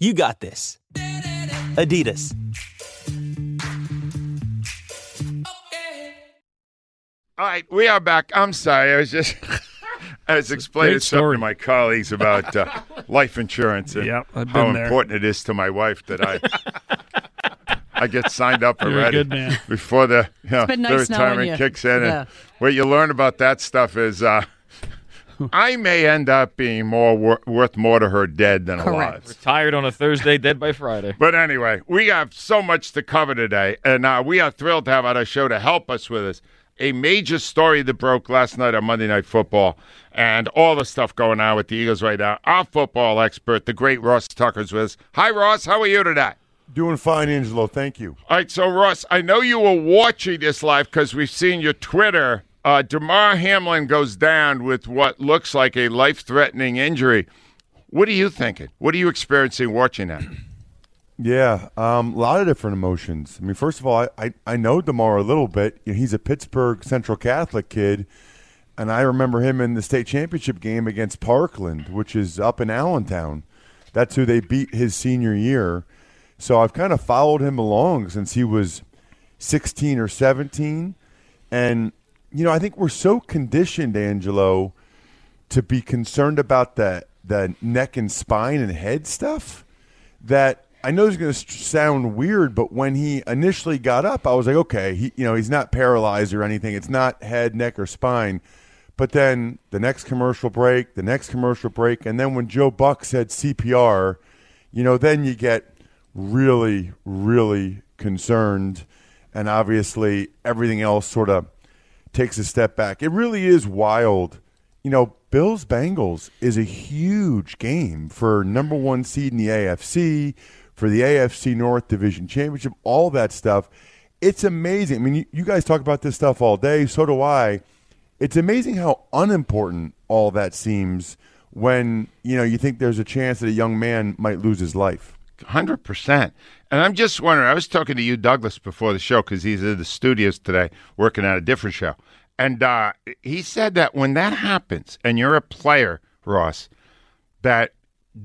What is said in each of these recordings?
You got this. Adidas. All right, we are back. I'm sorry. I was just I was explaining great something to my colleagues about uh, life insurance and Yep, I've how been there. important it is to my wife that I I get signed up You're a already good man. before the you know, been the retirement you. kicks in. Yeah. And what you learn about that stuff is uh, I may end up being more wor- worth more to her dead than Correct. alive. Tired on a Thursday, dead by Friday. But anyway, we have so much to cover today, and uh, we are thrilled to have on our show to help us with this. A major story that broke last night on Monday Night Football, and all the stuff going on with the Eagles right now. Our football expert, the great Ross Tucker's with us. Hi, Ross. How are you today? Doing fine, Angelo. Thank you. All right, so Ross, I know you were watching this live because we've seen your Twitter. Uh, Damar Hamlin goes down with what looks like a life-threatening injury. What are you thinking? What are you experiencing watching that? Yeah, um, a lot of different emotions. I mean, first of all, I, I, I know Damar a little bit. You know, he's a Pittsburgh Central Catholic kid, and I remember him in the state championship game against Parkland, which is up in Allentown. That's who they beat his senior year. So I've kind of followed him along since he was 16 or 17. And, you know, I think we're so conditioned, Angelo, to be concerned about the, the neck and spine and head stuff that I know it's going to sound weird, but when he initially got up, I was like, okay, he, you know, he's not paralyzed or anything. It's not head, neck, or spine. But then the next commercial break, the next commercial break, and then when Joe Buck said CPR, you know, then you get really, really concerned, and obviously everything else sort of takes a step back. It really is wild. You know, Bills Bengals is a huge game for number one seed in the AFC, for the AFC North Division Championship, all that stuff. It's amazing. I mean, you, you guys talk about this stuff all day, so do I. It's amazing how unimportant all that seems when, you know, you think there's a chance that a young man might lose his life. Hundred percent. And I'm just wondering. I was talking to you, Douglas, before the show because he's in the studios today working on a different show, and uh, he said that when that happens and you're a player, Ross, that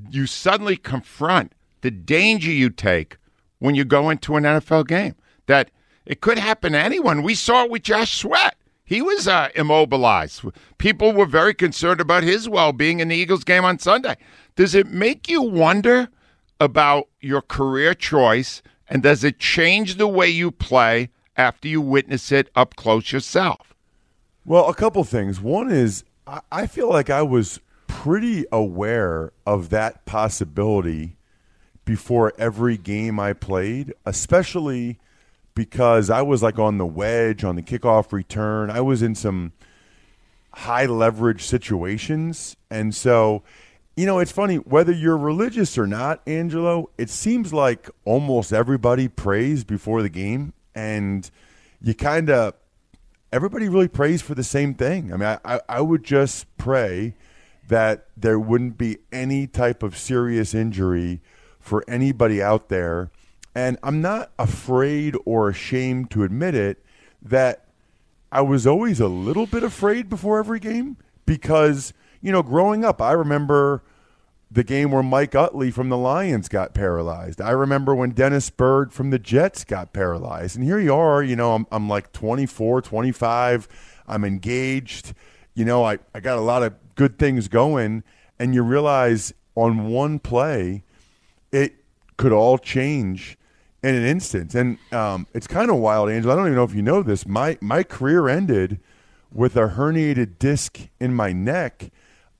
you suddenly confront the danger you take when you go into an NFL game. That it could happen to anyone. We saw it with Josh Sweat. He was uh, immobilized. People were very concerned about his well being in the Eagles game on Sunday. Does it make you wonder about your career choice? And does it change the way you play after you witness it up close yourself? Well, a couple things. One is I, feel like I was pretty aware of that possibility before every game I played, especially because I was like on the wedge, on the kickoff return. I was in some high leverage situations. And so, you know, it's funny, whether you're religious or not, Angelo, it seems like almost everybody prays before the game. And you kind of, everybody really prays for the same thing. I mean, I, I, would just pray that there wouldn't be any type of serious injury for anybody out there. And I'm not afraid or ashamed to admit it that I was always a little bit afraid before every game because, you know, growing up, I remember the game where Mike Utley from the Lions got paralyzed. I remember when Dennis Byrd from the Jets got paralyzed. And here you are, you know, I'm, I'm like 24, 25. I'm engaged. You know, I, I got a lot of good things going. And you realize on one play, it could all change in an instant. And um, it's kind of wild, Angel. I don't even know if you know this. My my career ended with a herniated disc in my neck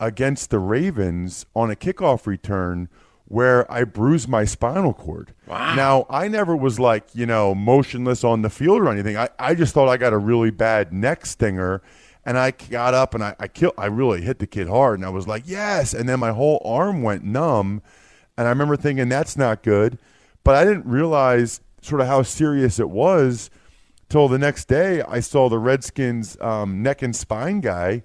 against the Ravens on a kickoff return where I bruised my spinal cord. Wow. Now, I never was like, you know, motionless on the field or anything. I, I just thought I got a really bad neck stinger. And I got up and I, I killed I really hit the kid hard and I was like, yes. And then my whole arm went numb. And I remember thinking that's not good. But I didn't realize sort of how serious it was till the next day I saw the Redskins um, neck and spine guy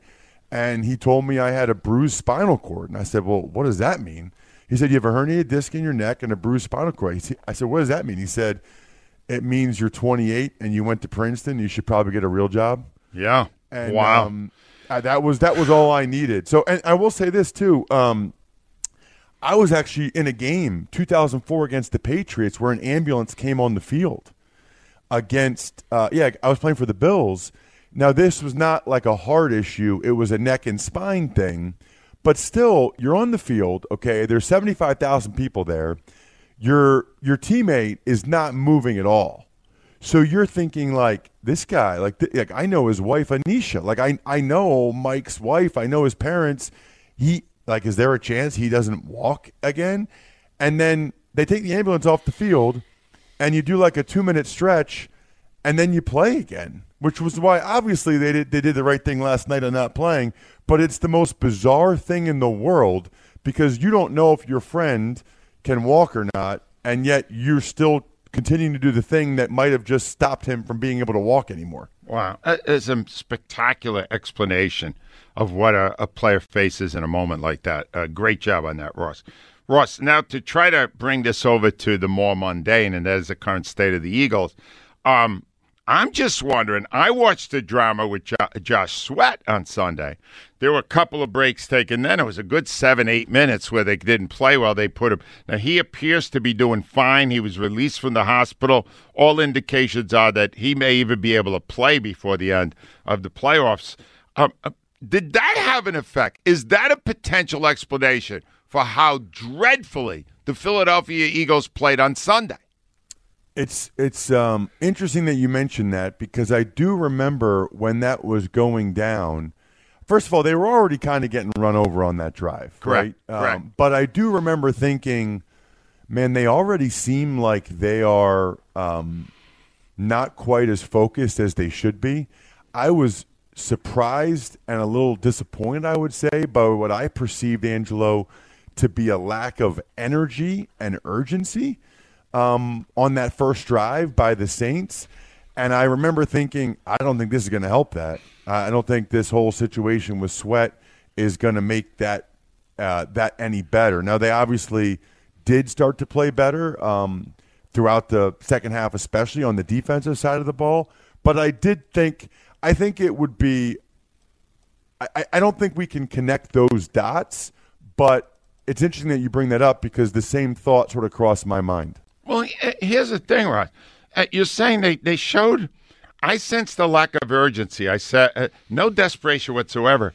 and he told me I had a bruised spinal cord. And I said, Well, what does that mean? He said, You have a herniated disc in your neck and a bruised spinal cord. I said, What does that mean? He said, It means you're 28 and you went to Princeton. You should probably get a real job. Yeah. And, wow. Um, uh, that was that was all I needed. So, and I will say this too. Um, I was actually in a game 2004 against the Patriots where an ambulance came on the field against. Uh, yeah, I was playing for the Bills now, this was not like a heart issue, it was a neck and spine thing. But still, you're on the field, okay? There's 75,000 people there. Your your teammate is not moving at all. So you're thinking like this guy, like th- like I know his wife Anisha, like I I know Mike's wife, I know his parents. He like is there a chance he doesn't walk again? And then they take the ambulance off the field and you do like a 2-minute stretch and then you play again which was why obviously they did they did the right thing last night on not playing. But it's the most bizarre thing in the world because you don't know if your friend can walk or not, and yet you're still continuing to do the thing that might have just stopped him from being able to walk anymore. Wow, it's a spectacular explanation of what a, a player faces in a moment like that. Uh, great job on that, Ross. Ross, now to try to bring this over to the more mundane, and that is the current state of the Eagles. Um, I'm just wondering. I watched the drama with jo- Josh Sweat on Sunday. There were a couple of breaks taken. Then it was a good seven, eight minutes where they didn't play well. They put him. Now he appears to be doing fine. He was released from the hospital. All indications are that he may even be able to play before the end of the playoffs. Um, uh, did that have an effect? Is that a potential explanation for how dreadfully the Philadelphia Eagles played on Sunday? It's it's um, interesting that you mentioned that because I do remember when that was going down. First of all, they were already kind of getting run over on that drive, Correct. right? Correct. Um, but I do remember thinking, man, they already seem like they are um, not quite as focused as they should be. I was surprised and a little disappointed, I would say, by what I perceived, Angelo, to be a lack of energy and urgency um, on that first drive by the Saints. And I remember thinking, I don't think this is going to help that. I don't think this whole situation with Sweat is going to make that uh, that any better. Now they obviously did start to play better um, throughout the second half, especially on the defensive side of the ball. But I did think, I think it would be. I, I don't think we can connect those dots, but it's interesting that you bring that up because the same thought sort of crossed my mind. Well, here's the thing, Rod. Uh, you're saying they, they showed. I sensed a lack of urgency. I said uh, no desperation whatsoever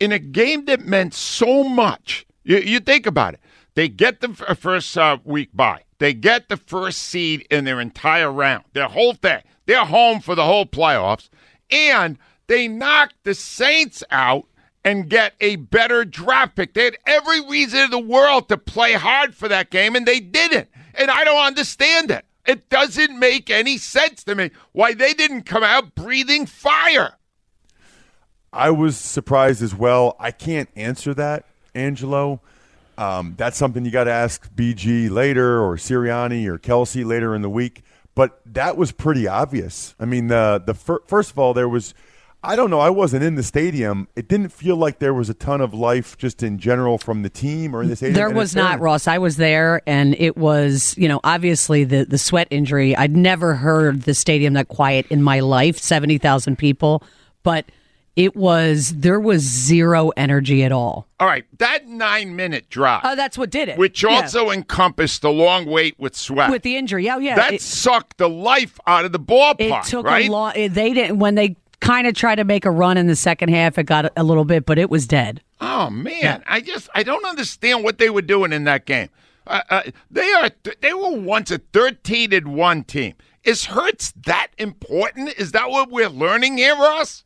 in a game that meant so much. You, you think about it. They get the f- uh, first uh, week bye. They get the first seed in their entire round. Their whole thing. They're home for the whole playoffs, and they knock the Saints out and get a better draft pick. They had every reason in the world to play hard for that game, and they didn't. And I don't understand it. It doesn't make any sense to me why they didn't come out breathing fire. I was surprised as well. I can't answer that, Angelo. Um, that's something you got to ask BG later or Sirianni or Kelce later in the week. But that was pretty obvious. I mean, the the fir- first of all, there was I don't know. I wasn't in the stadium. It didn't feel like there was a ton of life just in general from the team or in the stadium. There was not, Ross. I was there, and it was, you know, obviously the the Sweat injury. I'd never heard the stadium that quiet in my life. Seventy thousand people, but it was there was zero energy at all. All right, that nine minute drive. Oh, that's what did it. Which also yeah. encompassed the long wait with Sweat. With the injury, yeah, yeah. That it, sucked the life out of the ballpark. It took right? a long. They didn't when they kind of tried to make a run in the second half. It got a little bit, but it was dead. Oh man, yeah. I just I don't understand what they were doing in that game. Uh, uh, they are they were once a thirteen and one team. Is Hurts that important? Is that what we're learning here, Ross?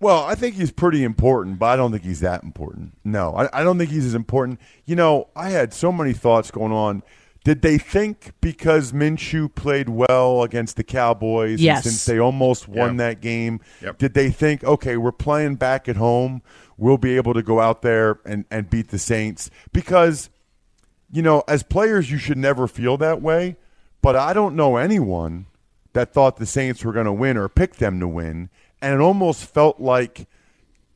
Well, I think he's pretty important, but I don't think he's that important. No, I, I don't think he's as important. You know, I had so many thoughts going on. Did they think because Minshew played well against the Cowboys, and Yes. since they almost won Yeah. that game, Yep. did they think, okay, we're playing back at home, we'll be able to go out there and, and beat the Saints? Because, you know, as players, you should never feel that way, but I don't know anyone that thought the Saints were going to win or picked them to win, and it almost felt like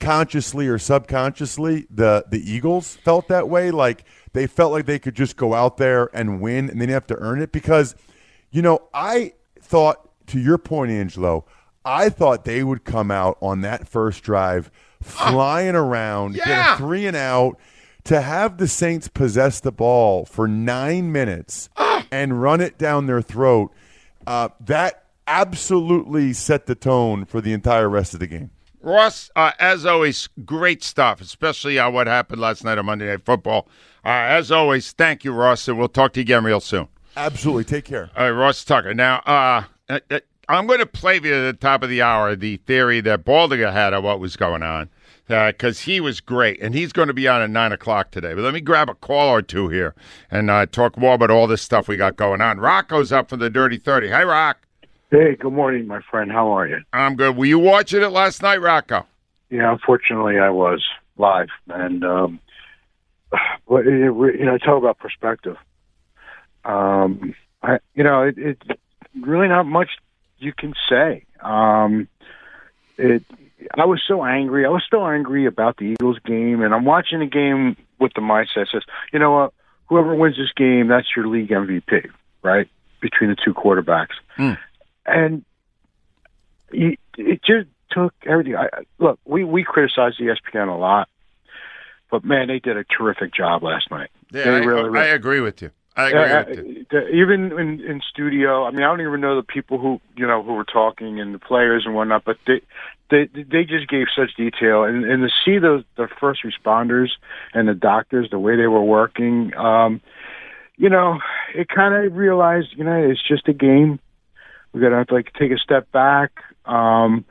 consciously or subconsciously the the Eagles felt that way like they felt like they could just go out there and win and they didn't have to earn it because you know I thought to your point Angelo I thought they would come out on that first drive flying around get a 3 and out to have the Saints possess the ball for 9 minutes and run it down their throat uh, that absolutely set the tone for the entire rest of the game. Ross, uh, as always, great stuff, especially on what happened last night on Monday Night Football. Uh, as always, thank you, Ross, and we'll talk to you again real soon. Absolutely. Take care. All right, Ross Tucker. Now, uh, uh, uh, I'm going to play you at the top of the hour the theory that Baldinger had of what was going on because he was great, and he's going to be on at 9 o'clock today. But let me grab a call or two here and uh, talk more about all this stuff we got going on. Rocco's up for the Dirty 30. Hi, Rock. Hey, good morning, my friend. How are you? I'm good. Were you watching it last night, Rocco? Yeah, unfortunately, I was live, and um, but it, you know, talk about perspective. Um, I, you know, it, it's really not much you can say. Um, it. I was so angry. I was still angry about the Eagles game, and I'm watching the game with the mindset says, you know what, whoever wins this game, that's your league MVP, right? Between the two quarterbacks, and it, it just took everything. I, look, we we criticize ESPN a lot, but man, they did a terrific job last night. Yeah, They I, really, I agree with you. I agree yeah, with you. uh, the- even in, in studio, I mean, I don't even know the people who you know who were talking and the players and whatnot, but they they they just gave such detail and and to see those the first responders and the doctors the way they were working, um, you know, it kind of realized you know it's just a game. We got to have to like take a step back. Um,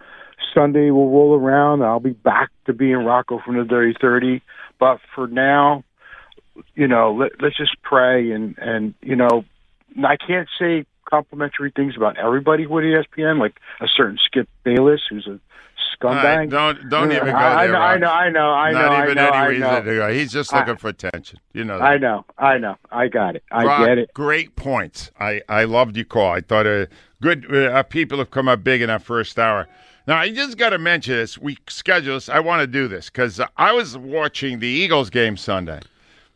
Sunday will roll around. I'll be back to being Rocco from the Dirty Thirty, but for now you know, let, let's just pray and and you know, I can't say complimentary things about everybody with ESPN, like a certain Skip Bayless who's a All right, scumbag. don't don't even go I, there. I Rock. know, I know, I know, Not I even know, any I reason know. to go. He's just I- looking for attention. You know. That. I know, I know, I got it, I Rock, get it. Great points. I, I loved your call. I thought uh, good uh, people have come up big in that first hour. Now, I just got to mention this. We schedule this. I want to do this because uh, I was watching the Eagles game Sunday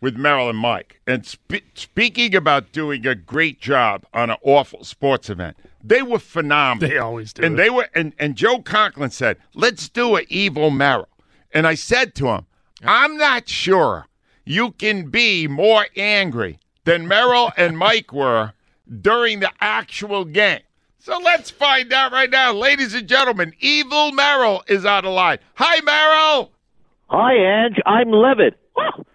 with Merrill and Mike. And spe- speaking about doing a great job on an awful sports event, they were phenomenal. They always do. And they were. And, and Joe Conklin said, "Let's do an evil Merrill." And I said to him, "I'm not sure you can be more angry than Merrill and Mike were during the actual game." So let's find out right now, ladies and gentlemen. Evil Merrill is on the line. Hi, Merrill. Hi, Ange. I'm livid.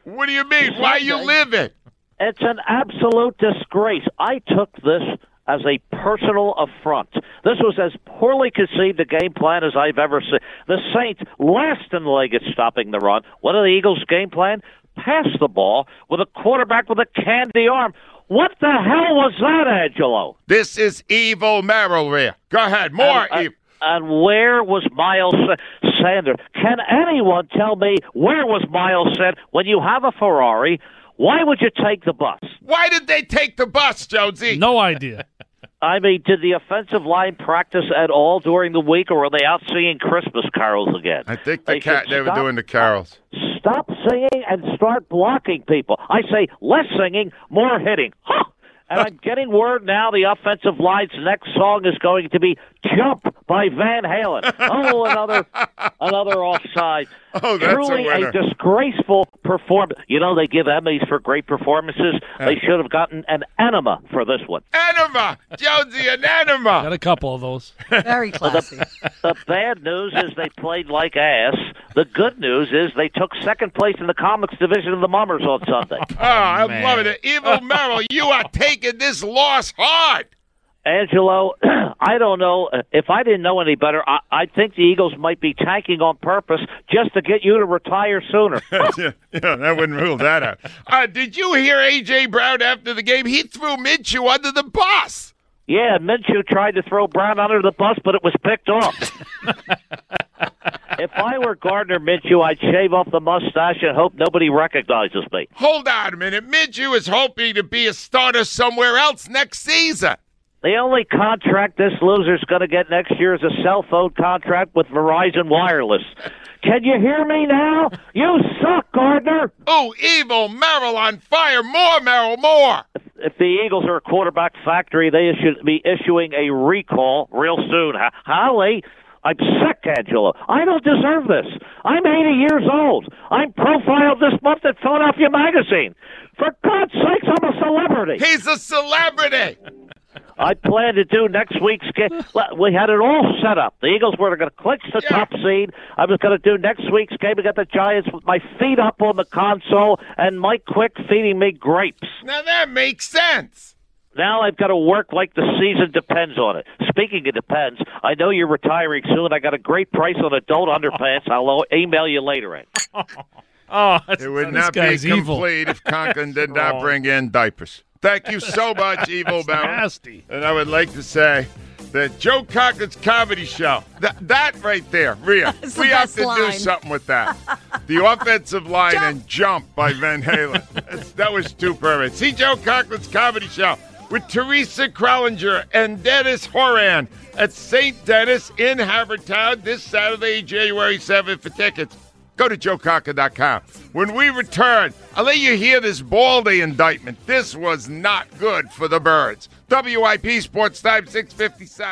What do you mean? Why are you livid? It's an absolute disgrace. I took this as a personal affront. This was as poorly conceived a game plan as I've ever seen. The Saints last in the league at stopping the run. What are the Eagles' game plan? Pass the ball with a quarterback with a candy arm. What the hell was that, Angelo? This is evil Merrill. Go ahead, more And, evil. and where was Miles Sa- Sanders? Can anyone tell me where was Miles Sanders? When you have a Ferrari, why would you take the bus? Why did they take the bus, Jonesy? No idea. I mean, did the offensive line practice at all during the week, or were they out singing Christmas carols again? I think the They should they were doing the carols. Stop singing and start blocking people. I say less singing, more hitting. Huh! And I'm getting word now the offensive line's next song is going to be "Jump" by Van Halen. Oh, another another offside. Oh, that's a Truly winner. disgraceful performance. You know they give Emmys for great performances. They should have gotten an enema for this one. Enema, Jonesy, an enema. Got a couple of those. Very classy. The bad news is they played like ass. The good news is they took second place in the comics division of the Mummers on Sunday. Oh, I'm loving it. Evil Merrill, you are taking this loss hard. Angelo, I don't know. If I didn't know any better, I, I think the Eagles might be tanking on purpose just to get you to retire sooner. yeah, yeah, that wouldn't rule that out. Uh, did you hear A.J. Brown after the game? He threw Minshew under the bus. Yeah, Minshew tried to throw Brown under the bus, but it was picked off. if I were Gardner Minshew, I'd shave off the mustache and hope nobody recognizes me. Hold on a minute. Minshew is hoping to be a starter somewhere else next season. The only contract this loser's going to get next year is a cell phone contract with Verizon Wireless. Can you hear me now? You suck, Gardner. Oh, evil Merrill on fire. More Merrill, more. If the Eagles are a quarterback factory, they should be issuing a recall real soon. Holly, I'm sick, Angela. I don't deserve this. I'm 80 years old. I'm profiled this month at Philadelphia Magazine. For God's sakes, I'm a celebrity. He's a celebrity. I plan to do next week's game. We had it all set up. The Eagles were going to clinch the Yeah. top seed. I was going to do next week's game against the Giants with my feet up on the console and Mike Quick feeding me grapes. Now that makes sense. Now I've got to work like the season depends on it. Speaking of depends, I know you're retiring soon. I got a great price on adult underpants. I'll email you later. Ed. Oh, It would not be guy's evil. complete if Conklin did not wrong. Oh. bring in diapers. Thank you so much, Evil Mountain. nasty. And I would like to say that Joe Conklin's comedy show, that, that right there, Rhea, we have to do something with that. The offensive line and jump by Van Halen. That was too perfect. See Joe Conklin's comedy show with Teresa Krellinger and Dennis Horan at St. Denis in Havertown this Saturday, January 7th for tickets. Go to joeconklin.com. When we return, I'll let you hear this Baldy indictment. This was not good for the birds. WIP Sports Time 657.